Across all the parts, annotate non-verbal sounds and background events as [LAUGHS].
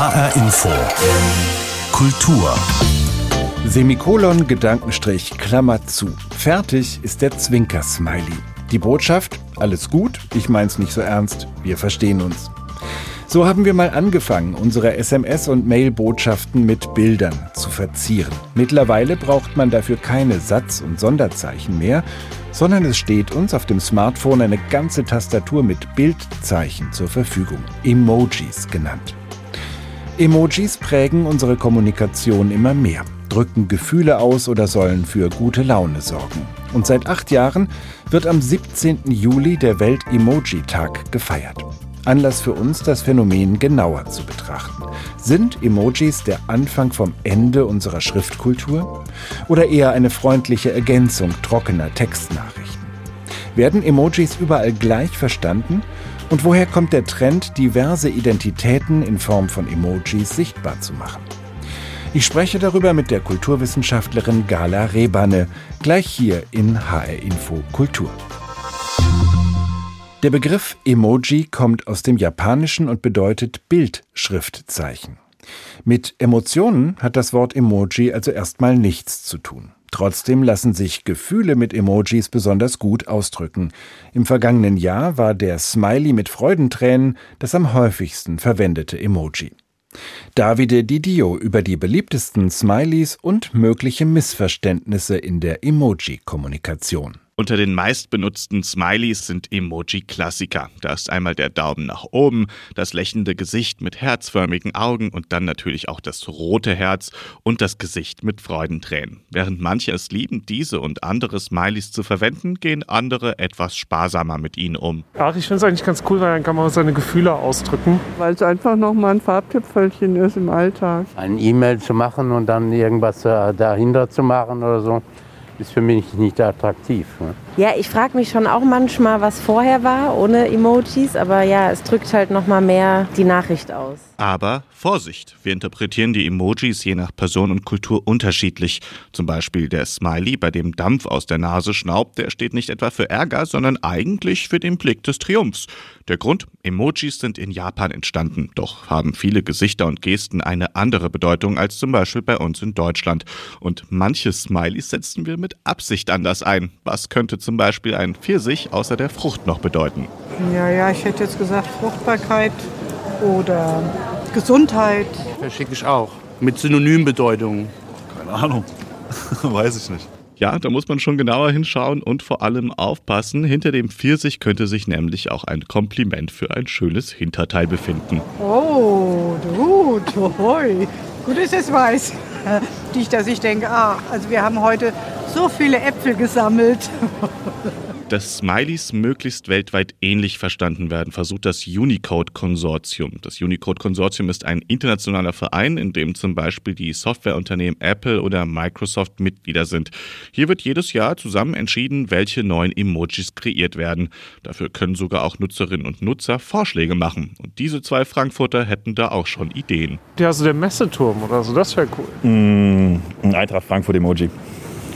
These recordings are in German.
HR Info. Kultur. Semikolon, Gedankenstrich, Klammer zu. Fertig ist der Zwinker-Smiley. Die Botschaft, alles gut, ich mein's nicht so ernst, wir verstehen uns. So haben wir mal angefangen, unsere SMS- und Mail-Botschaften mit Bildern zu verzieren. Mittlerweile braucht man dafür keine Satz- und Sonderzeichen mehr, sondern es steht uns auf dem Smartphone eine ganze Tastatur mit Bildzeichen zur Verfügung, Emojis genannt. Emojis prägen unsere Kommunikation immer mehr, drücken Gefühle aus oder sollen für gute Laune sorgen. Und seit acht Jahren wird am 17. Juli der Welt-Emoji-Tag gefeiert. Anlass für uns, das Phänomen genauer zu betrachten. Sind Emojis der Anfang vom Ende unserer Schriftkultur? Oder eher eine freundliche Ergänzung trockener Textnachrichten? Werden Emojis überall gleich verstanden? Und woher kommt der Trend, diverse Identitäten in Form von Emojis sichtbar zu machen? Ich spreche darüber mit der Kulturwissenschaftlerin Gala Rebane, gleich hier in HR Info Kultur. Der Begriff Emoji kommt aus dem Japanischen und bedeutet Bildschriftzeichen. Mit Emotionen hat das Wort Emoji also erstmal nichts zu tun. Trotzdem lassen sich Gefühle mit Emojis besonders gut ausdrücken. Im vergangenen Jahr war der Smiley mit Freudentränen das am häufigsten verwendete Emoji. Davide Didio über die beliebtesten Smileys und mögliche Missverständnisse in der Emoji-Kommunikation. Unter den meistbenutzten Smileys sind Emoji-Klassiker. Da ist einmal der Daumen nach oben, das lächelnde Gesicht mit herzförmigen Augen und dann natürlich auch das rote Herz und das Gesicht mit Freudentränen. Während manche es lieben, diese und andere Smileys zu verwenden, gehen andere etwas sparsamer mit ihnen um. Ach, ich finde es eigentlich ganz cool, weil dann kann man seine Gefühle ausdrücken. Weil es einfach nochmal ein Farbtüpfelchen ist im Alltag. Ein E-Mail zu machen und dann irgendwas äh, dahinter zu machen oder so ist für mich nicht attraktiv. Ne? Ja, ich frage mich schon auch manchmal, was vorher war, ohne Emojis, aber ja, es drückt halt nochmal mehr die Nachricht aus. Aber Vorsicht, wir interpretieren die Emojis je nach Person und Kultur unterschiedlich. Zum Beispiel der Smiley, bei dem Dampf aus der Nase schnaubt, der steht nicht etwa für Ärger, sondern eigentlich für den Blick des Triumphs. Der Grund, Emojis sind in Japan entstanden, doch haben viele Gesichter und Gesten eine andere Bedeutung als zum Beispiel bei uns in Deutschland. Und manche Smileys setzen wir mit Absicht anders ein. Was könnte zum Beispiel ein Pfirsich außer der Frucht noch bedeuten? Ja, ja, ich hätte jetzt gesagt Fruchtbarkeit oder Gesundheit. Verschicke ich auch. Mit Synonymbedeutungen. Keine Ahnung. [LAUGHS] Weiß ich nicht. Ja, da muss man schon genauer hinschauen und vor allem aufpassen. Hinter dem Pfirsich könnte sich nämlich auch ein Kompliment für ein schönes Hinterteil befinden. Oh, gut, [LAUGHS] ohoi. Gut, dass es weiß. Nicht, dass ich denke, ah, also wir haben heute so viele Äpfel gesammelt. [LAUGHS] dass Smileys möglichst weltweit ähnlich verstanden werden, versucht das Unicode-Konsortium. Das Unicode-Konsortium ist ein internationaler Verein, in dem zum Beispiel die Softwareunternehmen Apple oder Microsoft Mitglieder sind. Hier wird jedes Jahr zusammen entschieden, welche neuen Emojis kreiert werden. Dafür können sogar auch Nutzerinnen und Nutzer Vorschläge machen. Und diese zwei Frankfurter hätten da auch schon Ideen. Ja, so der Messeturm oder so, das wäre cool. Mm, ein Eintracht Frankfurt-Emoji.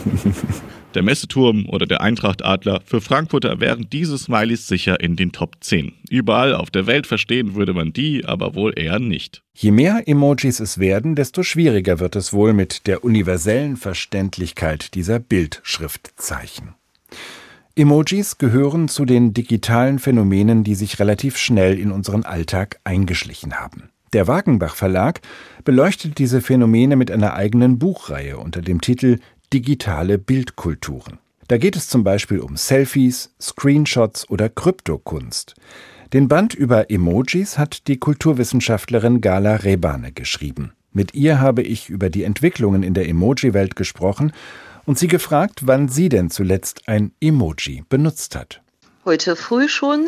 [LAUGHS] Der Messeturm oder der Eintracht-Adler. Für Frankfurter wären diese Smileys sicher in den Top 10. Überall auf der Welt verstehen würde man die, aber wohl eher nicht. Je mehr Emojis es werden, desto schwieriger wird es wohl mit der universellen Verständlichkeit dieser Bildschriftzeichen. Emojis gehören zu den digitalen Phänomenen, die sich relativ schnell in unseren Alltag eingeschlichen haben. Der Wagenbach Verlag beleuchtet diese Phänomene mit einer eigenen Buchreihe unter dem Titel digitale Bildkulturen. Da geht es zum Beispiel um Selfies, Screenshots oder Kryptokunst. Den Band über Emojis hat die Kulturwissenschaftlerin Gala Rebane geschrieben. Mit ihr habe ich über die Entwicklungen in der Emoji-Welt gesprochen und sie gefragt, wann sie denn zuletzt ein Emoji benutzt hat. Heute früh schon.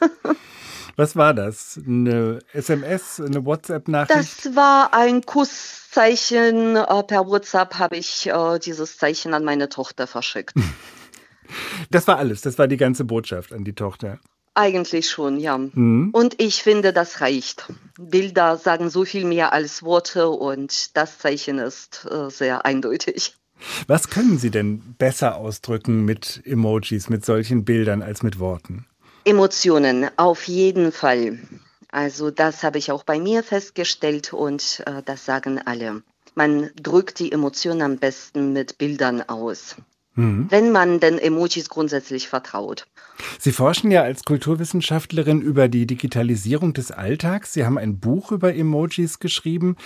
[LAUGHS] Was war das? Eine SMS, eine WhatsApp-Nachricht? Das war ein Kusszeichen. Äh, per WhatsApp habe ich äh, dieses Zeichen an meine Tochter verschickt. [LAUGHS] Das war alles. Das war die ganze Botschaft an die Tochter. Eigentlich schon, ja. Mhm. Und ich finde, das reicht. Bilder sagen so viel mehr als Worte und das Zeichen ist äh, sehr eindeutig. Was können Sie denn besser ausdrücken mit Emojis, mit solchen Bildern als mit Worten? Emotionen, auf jeden Fall. Also das habe ich auch bei mir festgestellt und äh, das sagen alle. Man drückt die Emotionen am besten mit Bildern aus, mhm. wenn man den Emojis grundsätzlich vertraut. Sie forschen ja als Kulturwissenschaftlerin über die Digitalisierung des Alltags. Sie haben ein Buch über Emojis geschrieben.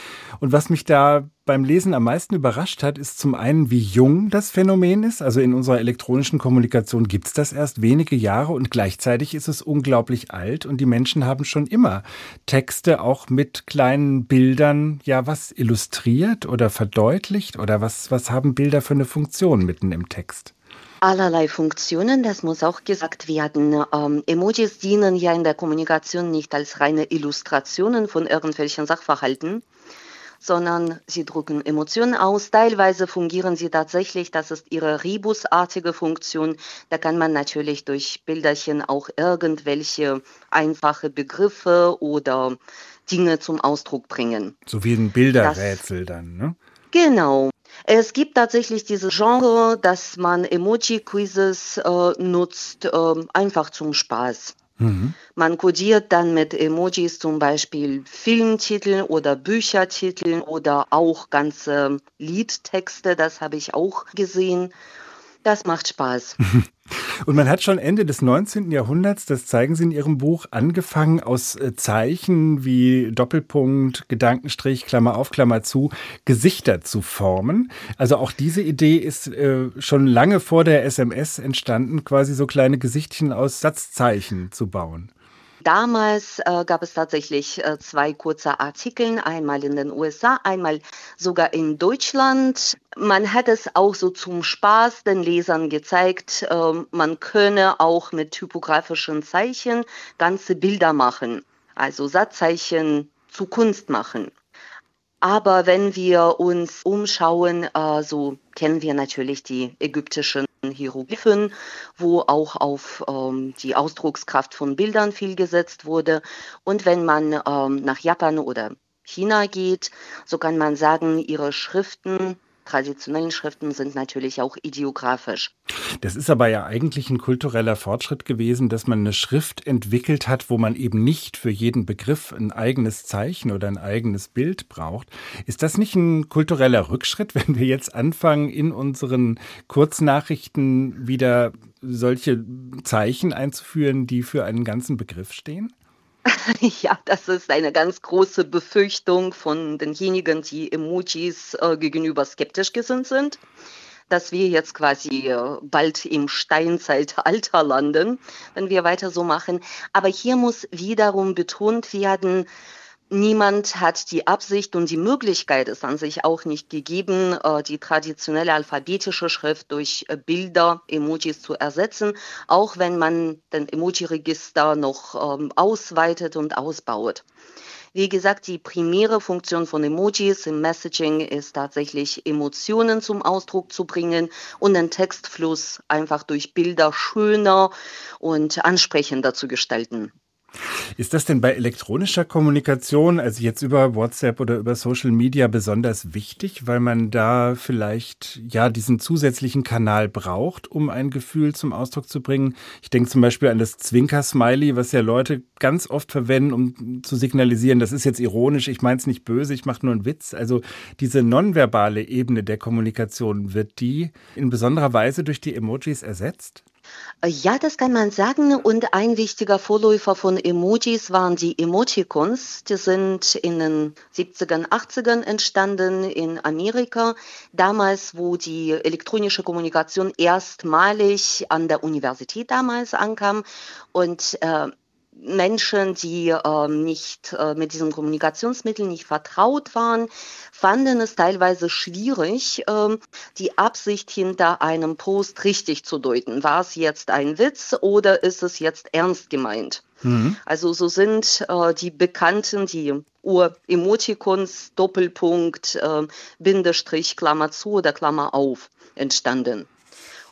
Und was mich da beim Lesen am meisten überrascht hat, ist zum einen, wie jung das Phänomen ist. Also in unserer elektronischen Kommunikation gibt es das erst wenige Jahre und gleichzeitig ist es unglaublich alt und die Menschen haben schon immer Texte auch mit kleinen Bildern, ja, was illustriert oder verdeutlicht oder was, was haben Bilder für eine Funktion mitten im Text? allerlei Funktionen, das muss auch gesagt werden. Ähm, Emojis dienen ja in der Kommunikation nicht als reine Illustrationen von irgendwelchen Sachverhalten, sondern sie drücken Emotionen aus. Teilweise fungieren sie tatsächlich, das ist ihre Ribusartige Funktion. Da kann man natürlich durch Bilderchen auch irgendwelche einfache Begriffe oder Dinge zum Ausdruck bringen. So wie ein Bilderrätsel das, dann, ne? Genau. Es gibt tatsächlich dieses Genre, dass man Emoji-Quizzes äh, nutzt, äh, einfach zum Spaß. Mhm. Man kodiert dann mit Emojis zum Beispiel Filmtitel oder Büchertitel oder auch ganze Liedtexte, das habe ich auch gesehen. Das macht Spaß. [LAUGHS] Und man hat schon Ende des 19. Jahrhunderts, das zeigen Sie in Ihrem Buch, angefangen aus äh, Zeichen wie Doppelpunkt, Gedankenstrich, Klammer auf, Klammer zu, Gesichter zu formen. Also auch diese Idee ist äh, schon lange vor der SMS entstanden, quasi so kleine Gesichtchen aus Satzzeichen zu bauen. Damals äh, gab es tatsächlich äh, zwei kurze Artikel, einmal in den USA, einmal sogar in Deutschland. Man hat es auch so zum Spaß den Lesern gezeigt, äh, man könne auch mit typografischen Zeichen ganze Bilder machen, also Satzzeichen zu Kunst machen. Aber wenn wir uns umschauen, äh, so kennen wir natürlich die ägyptischen Hieroglyphen, wo auch auf ähm, die Ausdruckskraft von Bildern viel gesetzt wurde. Und wenn man ähm, nach Japan oder China geht, so kann man sagen, ihre Schriften traditionellen Schriften sind natürlich auch ideografisch. Das ist aber ja eigentlich ein kultureller Fortschritt gewesen, dass man eine Schrift entwickelt hat, wo man eben nicht für jeden Begriff ein eigenes Zeichen oder ein eigenes Bild braucht. Ist das nicht ein kultureller Rückschritt, [LAUGHS] wenn wir jetzt anfangen, in unseren Kurznachrichten wieder solche Zeichen einzuführen, die für einen ganzen Begriff stehen? [LAUGHS] Ja, das ist eine ganz große Befürchtung von denjenigen, die Emojis äh, gegenüber skeptisch gesinnt sind, dass wir jetzt quasi äh, bald im Steinzeitalter landen, wenn wir weiter so machen. Aber hier muss wiederum betont werden, Niemand hat die Absicht und die Möglichkeit ist an sich auch nicht gegeben, äh, die traditionelle alphabetische Schrift durch äh, Bilder, Emojis zu ersetzen, auch wenn man den Emoji-Register noch ähm, ausweitet und ausbaut. Wie gesagt, die primäre Funktion von Emojis im Messaging ist tatsächlich Emotionen zum Ausdruck zu bringen und den Textfluss einfach durch Bilder schöner und ansprechender zu gestalten. Ist das denn bei elektronischer Kommunikation, also jetzt über WhatsApp oder über Social Media besonders wichtig, weil man da vielleicht ja diesen zusätzlichen Kanal braucht, um ein Gefühl zum Ausdruck zu bringen? Ich denke zum Beispiel an das Zwinker-Smiley, was ja Leute ganz oft verwenden, um zu signalisieren, das ist jetzt ironisch, ich meine es nicht böse, ich mache nur einen Witz. Also diese nonverbale Ebene der Kommunikation, wird die in besonderer Weise durch die Emojis ersetzt? Äh, ja, das kann man sagen. Und ein wichtiger Vorläufer von Emojis waren die Emoticons. Die sind in den 70ern, 80ern entstanden in Amerika. Damals, wo die elektronische Kommunikation erstmalig an der Universität damals ankam. Und äh, Menschen, die äh, nicht äh, mit diesen Kommunikationsmitteln nicht vertraut waren, fanden es teilweise schwierig, äh, die Absicht hinter einem Post richtig zu deuten. War es jetzt ein Witz oder ist es jetzt ernst gemeint? Mhm. Also so sind äh, die bekannten, die Ur-Emoticons, Doppelpunkt, äh, Bindestrich, Klammer zu oder Klammer auf entstanden,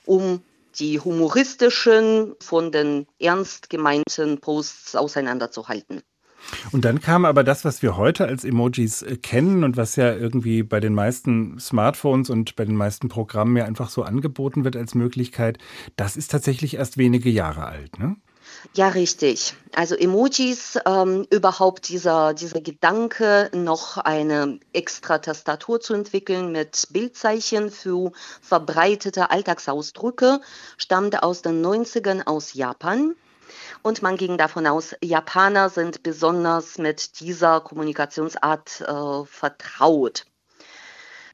um die humoristischen von den ernst gemeinten Posts auseinanderzuhalten. Und dann kam aber das, was wir heute als Emojis äh, kennen und was ja irgendwie bei den meisten Smartphones und bei den meisten Programmen ja einfach so angeboten wird als Möglichkeit, das ist tatsächlich erst wenige Jahre alt, ne? Ja, richtig. Also Emojis, ähm, überhaupt dieser, dieser Gedanke, noch eine extra Tastatur zu entwickeln mit Bildzeichen für verbreitete Alltagsausdrücke, stammt aus den 90ern aus Japan. Und man ging davon aus, Japaner sind besonders mit dieser Kommunikationsart äh, vertraut.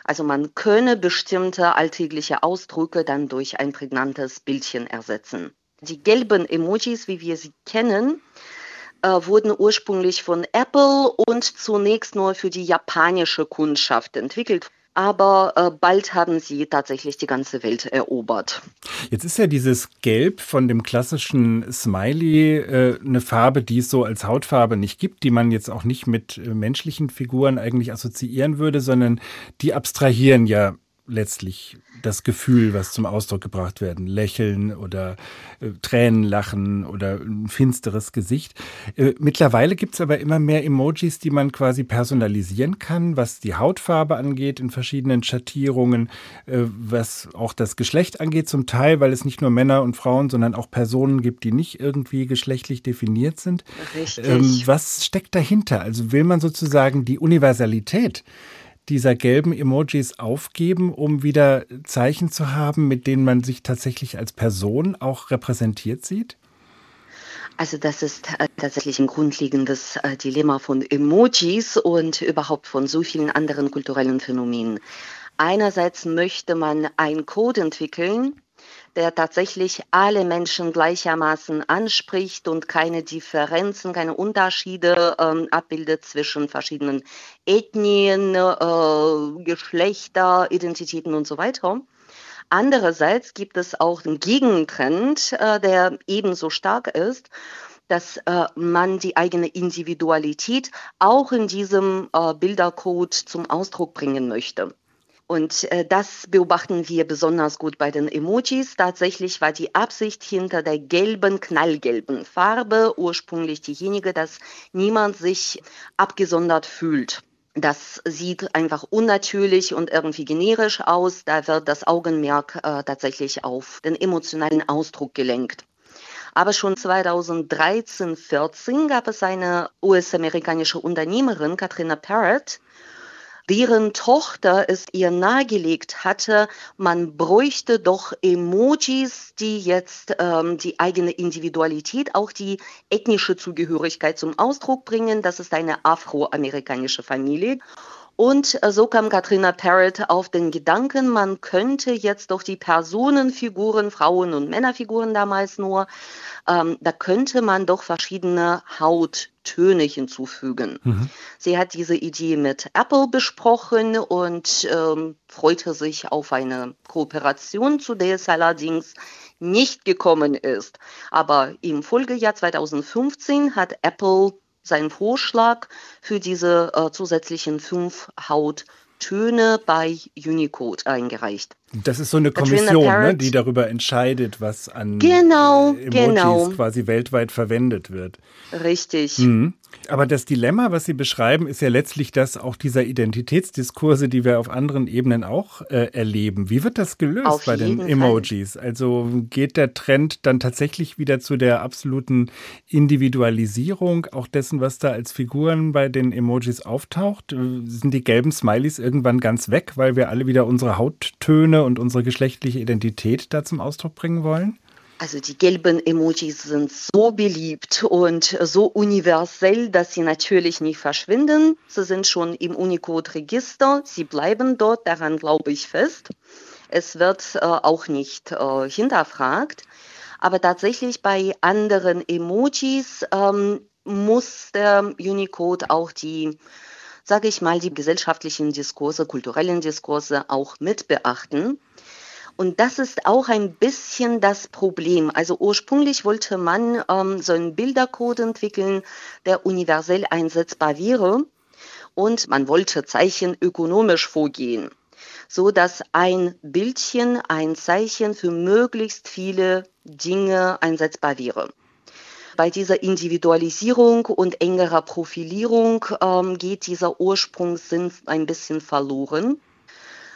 Also man könne bestimmte alltägliche Ausdrücke dann durch ein prägnantes Bildchen ersetzen. Die gelben Emojis, wie wir sie kennen, äh, wurden ursprünglich von Apple und zunächst nur für die japanische Kundschaft entwickelt aber äh, bald haben sie tatsächlich die ganze Welt erobert. Jetzt ist ja dieses Gelb von dem klassischen Smiley äh, eine Farbe, die es so als Hautfarbe nicht gibt, die man jetzt auch nicht mit äh, menschlichen Figuren eigentlich assoziieren würde, sondern die abstrahieren ja letztlich das Gefühl, was zum Ausdruck gebracht werden. Lächeln oder äh, Tränen lachen oder ein finsteres Gesicht. Äh, mittlerweile gibt es aber immer mehr Emojis, die man quasi personalisieren kann, was die Hautfarbe angeht in verschiedenen Schattierungen, äh, was auch das Geschlecht angeht zum Teil, weil es nicht nur Männer und Frauen, sondern auch Personen gibt, die nicht irgendwie geschlechtlich definiert sind. Richtig. Ähm, was steckt dahinter? Also will man sozusagen die Universalität dieser gelben Emojis aufgeben, um wieder Zeichen zu haben, mit denen man sich tatsächlich als Person auch repräsentiert sieht? Also das ist äh, tatsächlich ein grundlegendes äh, Dilemma von Emojis und überhaupt von so vielen anderen kulturellen Phänomenen. Einerseits möchte man einen Code entwickeln, der tatsächlich alle Menschen gleichermaßen anspricht und keine Differenzen, keine Unterschiede ähm, abbildet zwischen verschiedenen Ethnien, äh, Geschlechter, Identitäten und so weiter. Andererseits gibt es auch einen Gegentrend, äh, der ebenso stark ist, dass äh, man die eigene Individualität auch in diesem äh, Bildercode zum Ausdruck bringen möchte. Und äh, das beobachten wir besonders gut bei den Emojis. Tatsächlich war die Absicht hinter der gelben, knallgelben Farbe ursprünglich diejenige, dass niemand sich abgesondert fühlt. Das sieht einfach unnatürlich und irgendwie generisch aus. Da wird das Augenmerk äh, tatsächlich auf den emotionalen Ausdruck gelenkt. Aber schon 2013, 14 gab es eine US-amerikanische Unternehmerin, Katrina Parrott, deren Tochter es ihr nahegelegt hatte, man bräuchte doch Emojis, die jetzt ähm, die eigene Individualität, auch die ethnische Zugehörigkeit zum Ausdruck bringen. Das ist eine afroamerikanische Familie. Und äh, so kam Katrina Parrott auf den Gedanken, man könnte jetzt doch die Personenfiguren, Frauen- und Männerfiguren damals nur, ähm, da könnte man doch verschiedene Hauttöne hinzufügen. Mhm. Sie hat diese Idee mit Apple besprochen und ähm, freute sich auf eine Kooperation, zu der es allerdings nicht gekommen ist. Aber im Folgejahr 2015 hat Apple seinen Vorschlag für diese äh, zusätzlichen fünf Hauttöne bei Unicode eingereicht. Das ist so eine Kommission, ne, die darüber entscheidet, was an genau, Emojis genau. quasi weltweit verwendet wird. Richtig. Mhm. Aber das Dilemma, was Sie beschreiben, ist ja letztlich das auch dieser Identitätsdiskurse, die wir auf anderen Ebenen auch äh, erleben. Wie wird das gelöst auf bei den Emojis? Fall. Also geht der Trend dann tatsächlich wieder zu der absoluten Individualisierung auch dessen, was da als Figuren bei den Emojis auftaucht? Sind die gelben Smileys irgendwann ganz weg, weil wir alle wieder unsere Hauttöne und unsere geschlechtliche Identität da zum Ausdruck bringen wollen? Also die gelben Emojis sind so beliebt und so universell, dass sie natürlich nicht verschwinden. Sie sind schon im Unicode-Register, sie bleiben dort, daran glaube ich fest. Es wird äh, auch nicht äh, hinterfragt. Aber tatsächlich bei anderen Emojis ähm, muss der Unicode auch die, sage ich mal, die gesellschaftlichen Diskurse, kulturellen Diskurse auch mit beachten. Und das ist auch ein bisschen das Problem. Also ursprünglich wollte man ähm, so einen Bildercode entwickeln, der universell einsetzbar wäre. Und man wollte Zeichen ökonomisch vorgehen, so dass ein Bildchen, ein Zeichen für möglichst viele Dinge einsetzbar wäre. Bei dieser Individualisierung und engerer Profilierung ähm, geht dieser Ursprungssinn ein bisschen verloren.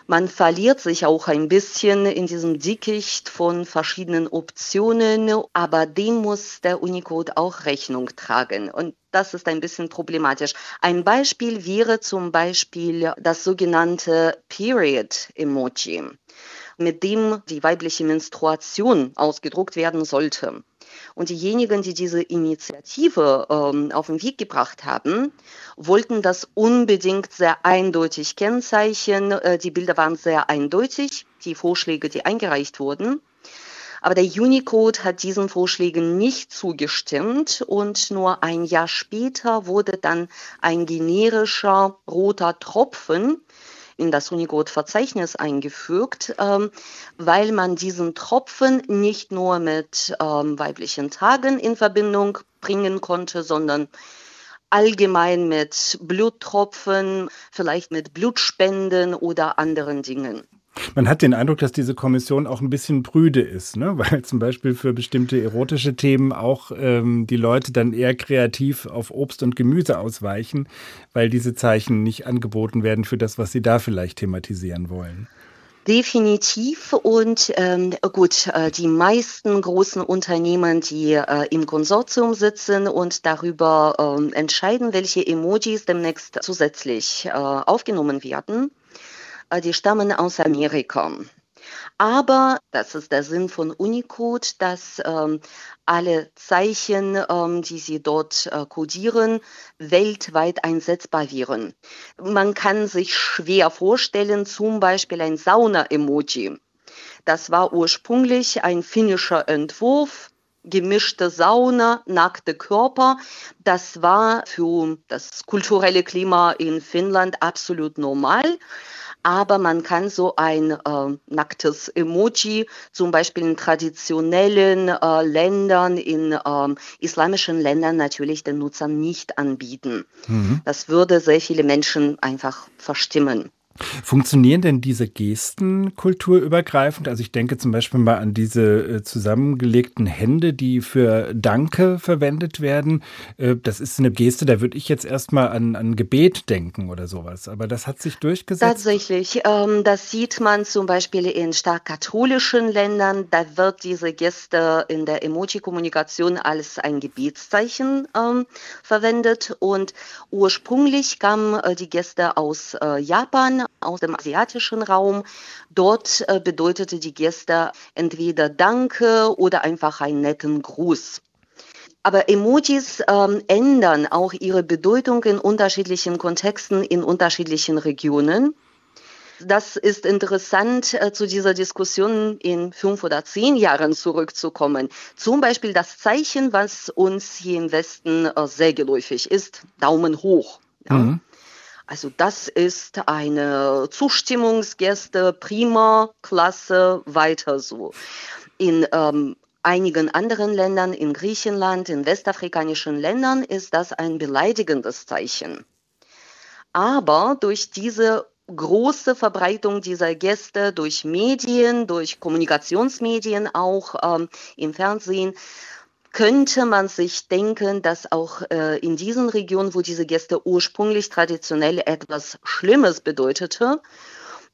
Man verliert sich auch ein bisschen in diesem Dickicht von verschiedenen Optionen, aber dem muss der Unicode auch Rechnung tragen. Und das ist ein bisschen problematisch. Ein Beispiel wäre zum Beispiel das sogenannte Period-Emoji, mit dem die weibliche Menstruation ausgedruckt werden sollte. Und diejenigen, die diese Initiative ähm, auf den Weg gebracht haben, wollten das unbedingt sehr eindeutig kennzeichnen. Äh, die Bilder waren sehr eindeutig, die Vorschläge, die eingereicht wurden. Aber der Unicode hat diesen Vorschlägen nicht zugestimmt und nur ein Jahr später wurde dann ein generischer roter Tropfen in das Unicode-Verzeichnis eingefügt, ähm, weil man diesen Tropfen nicht nur mit ähm, weiblichen Tagen in Verbindung bringen konnte, sondern allgemein mit Bluttropfen, vielleicht mit Blutspenden oder anderen Dingen. Man hat den Eindruck, dass diese Kommission auch ein bisschen prüde ist, ne? [LAUGHS] weil zum Beispiel für bestimmte erotische Themen auch ähm, die Leute dann eher kreativ auf Obst und Gemüse ausweichen, weil diese Zeichen nicht angeboten werden für das, was sie da vielleicht thematisieren wollen. Definitiv und ähm, gut, äh, die meisten großen Unternehmen, die äh, im Konsortium sitzen und darüber äh, entscheiden, welche Emojis demnächst zusätzlich äh, aufgenommen werden, die stammen aus Amerika. Aber, das ist der Sinn von Unicode, dass ähm, alle Zeichen, ähm, die sie dort äh, codieren, weltweit einsetzbar wären. Man kann sich schwer vorstellen, zum Beispiel ein Sauna-Emoji. Das war ursprünglich ein finnischer Entwurf, gemischte Sauna, nackte Körper. Das war für das kulturelle Klima in Finnland absolut normal aber man kann so ein äh, nacktes Emoji zum Beispiel in traditionellen äh, Ländern, in äh, islamischen Ländern natürlich den Nutzern nicht anbieten. Mhm. Das würde sehr viele Menschen einfach verstimmen. Funktionieren denn diese Gesten kulturübergreifend? Also ich denke zum Beispiel mal an diese äh, zusammengelegten Hände, die für Danke verwendet werden. Äh, das ist eine Geste, da würde ich jetzt erstmal an, an Gebet denken oder sowas. Aber das hat sich durchgesetzt. Tatsächlich. Ähm, das sieht man zum Beispiel in stark katholischen Ländern. Da wird diese Geste in der Emoji-Kommunikation als ein Gebetszeichen ähm, verwendet. Und ursprünglich kam äh, die Geste aus Japan aus dem asiatischen Raum. Dort äh, bedeutete die Geste entweder Danke oder einfach einen netten Gruß. Aber Emojis ähm, ändern auch ihre Bedeutung in unterschiedlichen Kontexten, in unterschiedlichen Regionen. Das ist interessant, äh, zu dieser Diskussion in fünf oder zehn Jahren zurückzukommen. Zum Beispiel das Zeichen, was uns hier im Westen äh, sehr geläufig ist, Daumen hoch. Ja. Mhm. Also das ist eine Zustimmungsgeste, prima, klasse, weiter so. In ähm, einigen anderen Ländern, in Griechenland, in westafrikanischen Ländern ist das ein beleidigendes Zeichen. Aber durch diese große Verbreitung dieser Gäste durch Medien, durch Kommunikationsmedien auch ähm, im Fernsehen, könnte man sich denken, dass auch äh, in diesen Regionen, wo diese Gäste ursprünglich traditionell etwas Schlimmes bedeutete,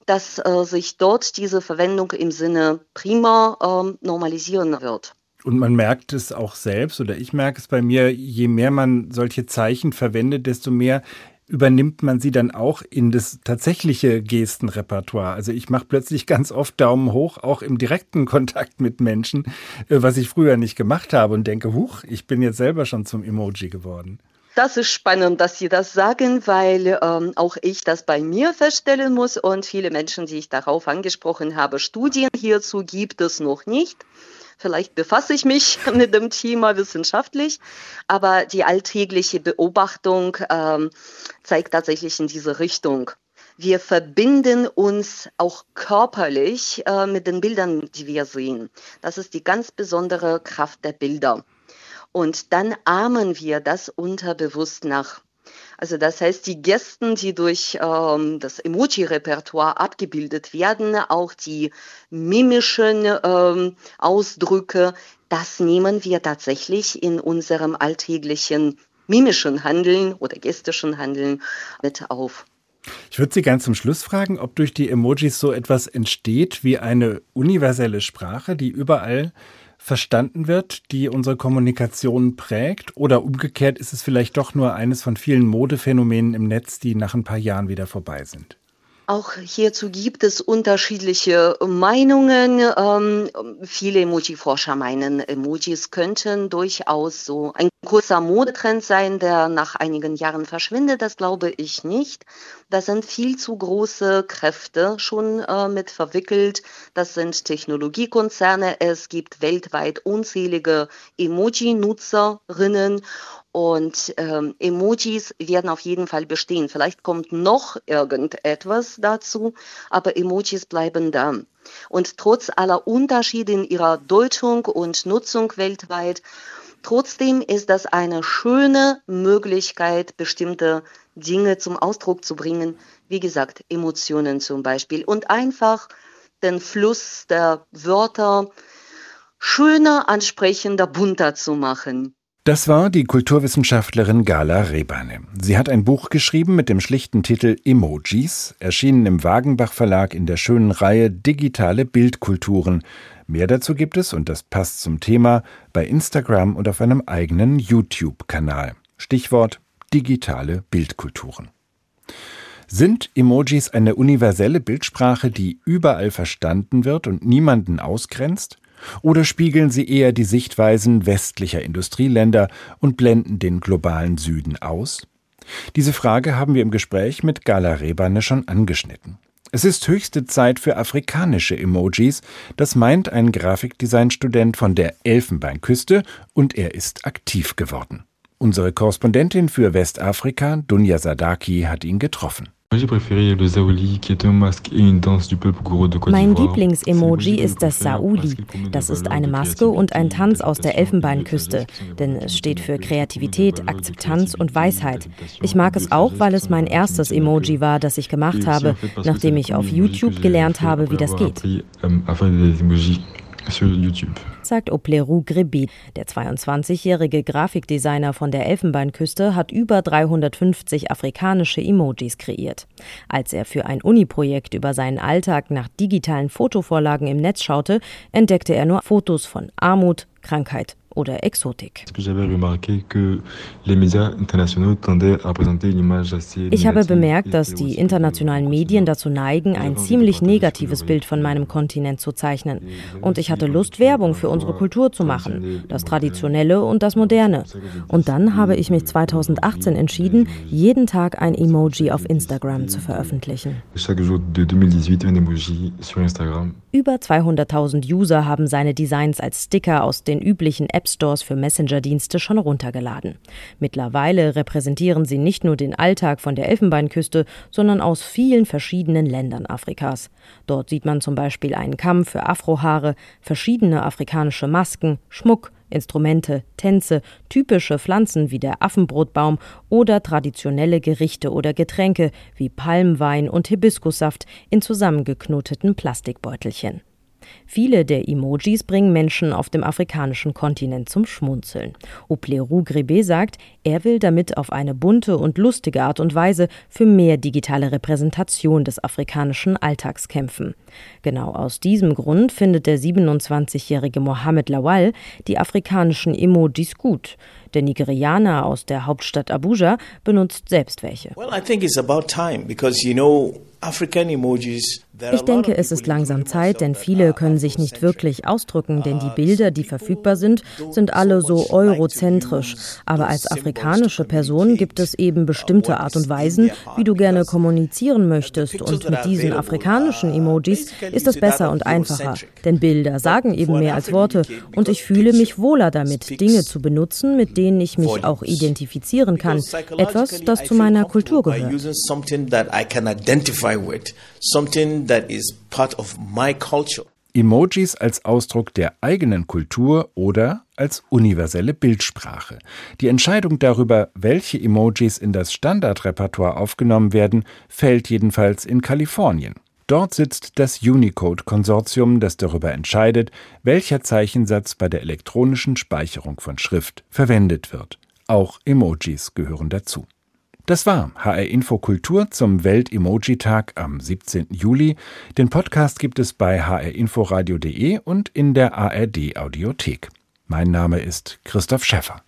dass äh, sich dort diese Verwendung im Sinne prima äh, normalisieren wird. Und man merkt es auch selbst, oder ich merke es bei mir, je mehr man solche Zeichen verwendet, desto mehr übernimmt man sie dann auch in das tatsächliche Gestenrepertoire. Also ich mache plötzlich ganz oft Daumen hoch, auch im direkten [LAUGHS] Kontakt mit Menschen, äh, was ich früher nicht gemacht habe und denke, huch, ich bin jetzt selber schon zum Emoji geworden. Das ist spannend, dass Sie das sagen, weil ähm, auch ich das bei mir feststellen muss und viele Menschen, die ich darauf angesprochen habe, Studien hierzu gibt es noch nicht. Vielleicht befasse ich mich [LAUGHS] mit dem Thema wissenschaftlich, aber die alltägliche Beobachtung ähm, zeigt tatsächlich in diese Richtung. Wir verbinden uns auch körperlich äh, mit den Bildern, die wir sehen. Das ist die ganz besondere Kraft der Bilder. Und dann ahmen wir das unterbewusst nach. Also das heißt, die Gesten, die durch ähm, das Emoji-Repertoire abgebildet werden, auch die mimischen ähm, Ausdrücke, das nehmen wir tatsächlich in unserem alltäglichen mimischen Handeln oder gestischen Handeln mit auf. Ich würde Sie ganz zum Schluss fragen, ob durch die Emojis so etwas entsteht wie eine universelle Sprache, die überall verstanden wird, die unsere Kommunikation prägt? Oder umgekehrt ist es vielleicht doch nur eines von vielen Modephänomenen im Netz, die nach ein paar Jahren wieder vorbei sind? Auch hierzu gibt es unterschiedliche Meinungen. Ähm, viele Emoji-Forscher meinen, Emojis könnten durchaus so ein kurzer Modetrend sein, der nach einigen Jahren verschwindet. Das glaube ich nicht. Da sind viel zu große Kräfte schon äh, mit verwickelt. Das sind Technologiekonzerne. Es gibt weltweit unzählige Emoji-Nutzerinnen und ähm, Emojis werden auf jeden Fall bestehen. Vielleicht kommt noch irgendetwas dazu, aber Emojis bleiben da. Und trotz aller Unterschiede in ihrer Deutung und Nutzung weltweit, trotzdem ist das eine schöne Möglichkeit, bestimmte Dinge zum Ausdruck zu bringen. Wie gesagt, Emotionen zum Beispiel. Und einfach den Fluss der Wörter schöner, ansprechender, bunter zu machen. Das war die Kulturwissenschaftlerin Gala Rebane. Sie hat ein Buch geschrieben mit dem schlichten Titel Emojis, erschienen im Wagenbach Verlag in der schönen Reihe Digitale Bildkulturen. Mehr dazu gibt es, und das passt zum Thema, bei Instagram und auf einem eigenen YouTube-Kanal. Stichwort digitale Bildkulturen. Sind Emojis eine universelle Bildsprache, die überall verstanden wird und niemanden ausgrenzt? Oder spiegeln sie eher die Sichtweisen westlicher Industrieländer und blenden den globalen Süden aus? Diese Frage haben wir im Gespräch mit Gala Rebane schon angeschnitten. Es ist höchste Zeit für afrikanische Emojis, das meint ein Grafikdesignstudent von der Elfenbeinküste und er ist aktiv geworden. Unsere Korrespondentin für Westafrika, Dunja Sadaki, hat ihn getroffen. Mein Lieblingsemoji ist das Sauli. Das ist eine Maske und ein Tanz aus der Elfenbeinküste, denn es steht für Kreativität, Akzeptanz und Weisheit. Ich mag es auch, weil es mein erstes Emoji war, das ich gemacht habe, nachdem ich auf YouTube gelernt habe, wie das geht YouTube. Sagt Opleru Grebi. Der 22-jährige Grafikdesigner von der Elfenbeinküste hat über 350 afrikanische Emojis kreiert. Als er für ein Uni-Projekt über seinen Alltag nach digitalen Fotovorlagen im Netz schaute, entdeckte er nur Fotos von Armut, Krankheit oder Exotik. Ich habe bemerkt, dass die internationalen Medien dazu neigen, ein ziemlich negatives Bild von meinem Kontinent zu zeichnen. Und ich hatte Lust, Werbung für unsere Kultur zu machen, das Traditionelle und das Moderne. Und dann habe ich mich 2018 entschieden, jeden Tag ein Emoji auf Instagram zu veröffentlichen. Über 200.000 User haben seine Designs als Sticker aus den üblichen App Stores für Messenger-Dienste schon runtergeladen. Mittlerweile repräsentieren sie nicht nur den Alltag von der Elfenbeinküste, sondern aus vielen verschiedenen Ländern Afrikas. Dort sieht man zum Beispiel einen Kamm für Afrohaare, verschiedene afrikanische Masken, Schmuck, Instrumente, Tänze, typische Pflanzen wie der Affenbrotbaum oder traditionelle Gerichte oder Getränke wie Palmwein und Hibiskussaft in zusammengeknoteten Plastikbeutelchen. Viele der Emojis bringen Menschen auf dem afrikanischen Kontinent zum Schmunzeln. Opleru Grebe sagt, er will damit auf eine bunte und lustige Art und Weise für mehr digitale Repräsentation des afrikanischen Alltags kämpfen. Genau aus diesem Grund findet der 27-jährige Mohamed Lawal die afrikanischen Emojis gut. Der Nigerianer aus der Hauptstadt Abuja benutzt selbst welche. Well, I think it's about time because you know African emojis ich denke, es ist langsam Zeit, denn viele können sich nicht wirklich ausdrücken, denn die Bilder, die verfügbar sind, sind alle so eurozentrisch. Aber als afrikanische Person gibt es eben bestimmte Art und Weisen, wie du gerne kommunizieren möchtest. Und mit diesen afrikanischen Emojis ist es besser und einfacher. Denn Bilder sagen eben mehr als Worte. Und ich fühle mich wohler damit, Dinge zu benutzen, mit denen ich mich auch identifizieren kann. Etwas, das zu meiner Kultur gehört. Emojis als Ausdruck der eigenen Kultur oder als universelle Bildsprache. Die Entscheidung darüber, welche Emojis in das Standardrepertoire aufgenommen werden, fällt jedenfalls in Kalifornien. Dort sitzt das Unicode-Konsortium, das darüber entscheidet, welcher Zeichensatz bei der elektronischen Speicherung von Schrift verwendet wird. Auch Emojis gehören dazu. Das war HR Info Kultur zum Welt-Emoji-Tag am 17. Juli. Den Podcast gibt es bei hrinforadio.de und in der ARD Audiothek. Mein Name ist Christoph Schäffer.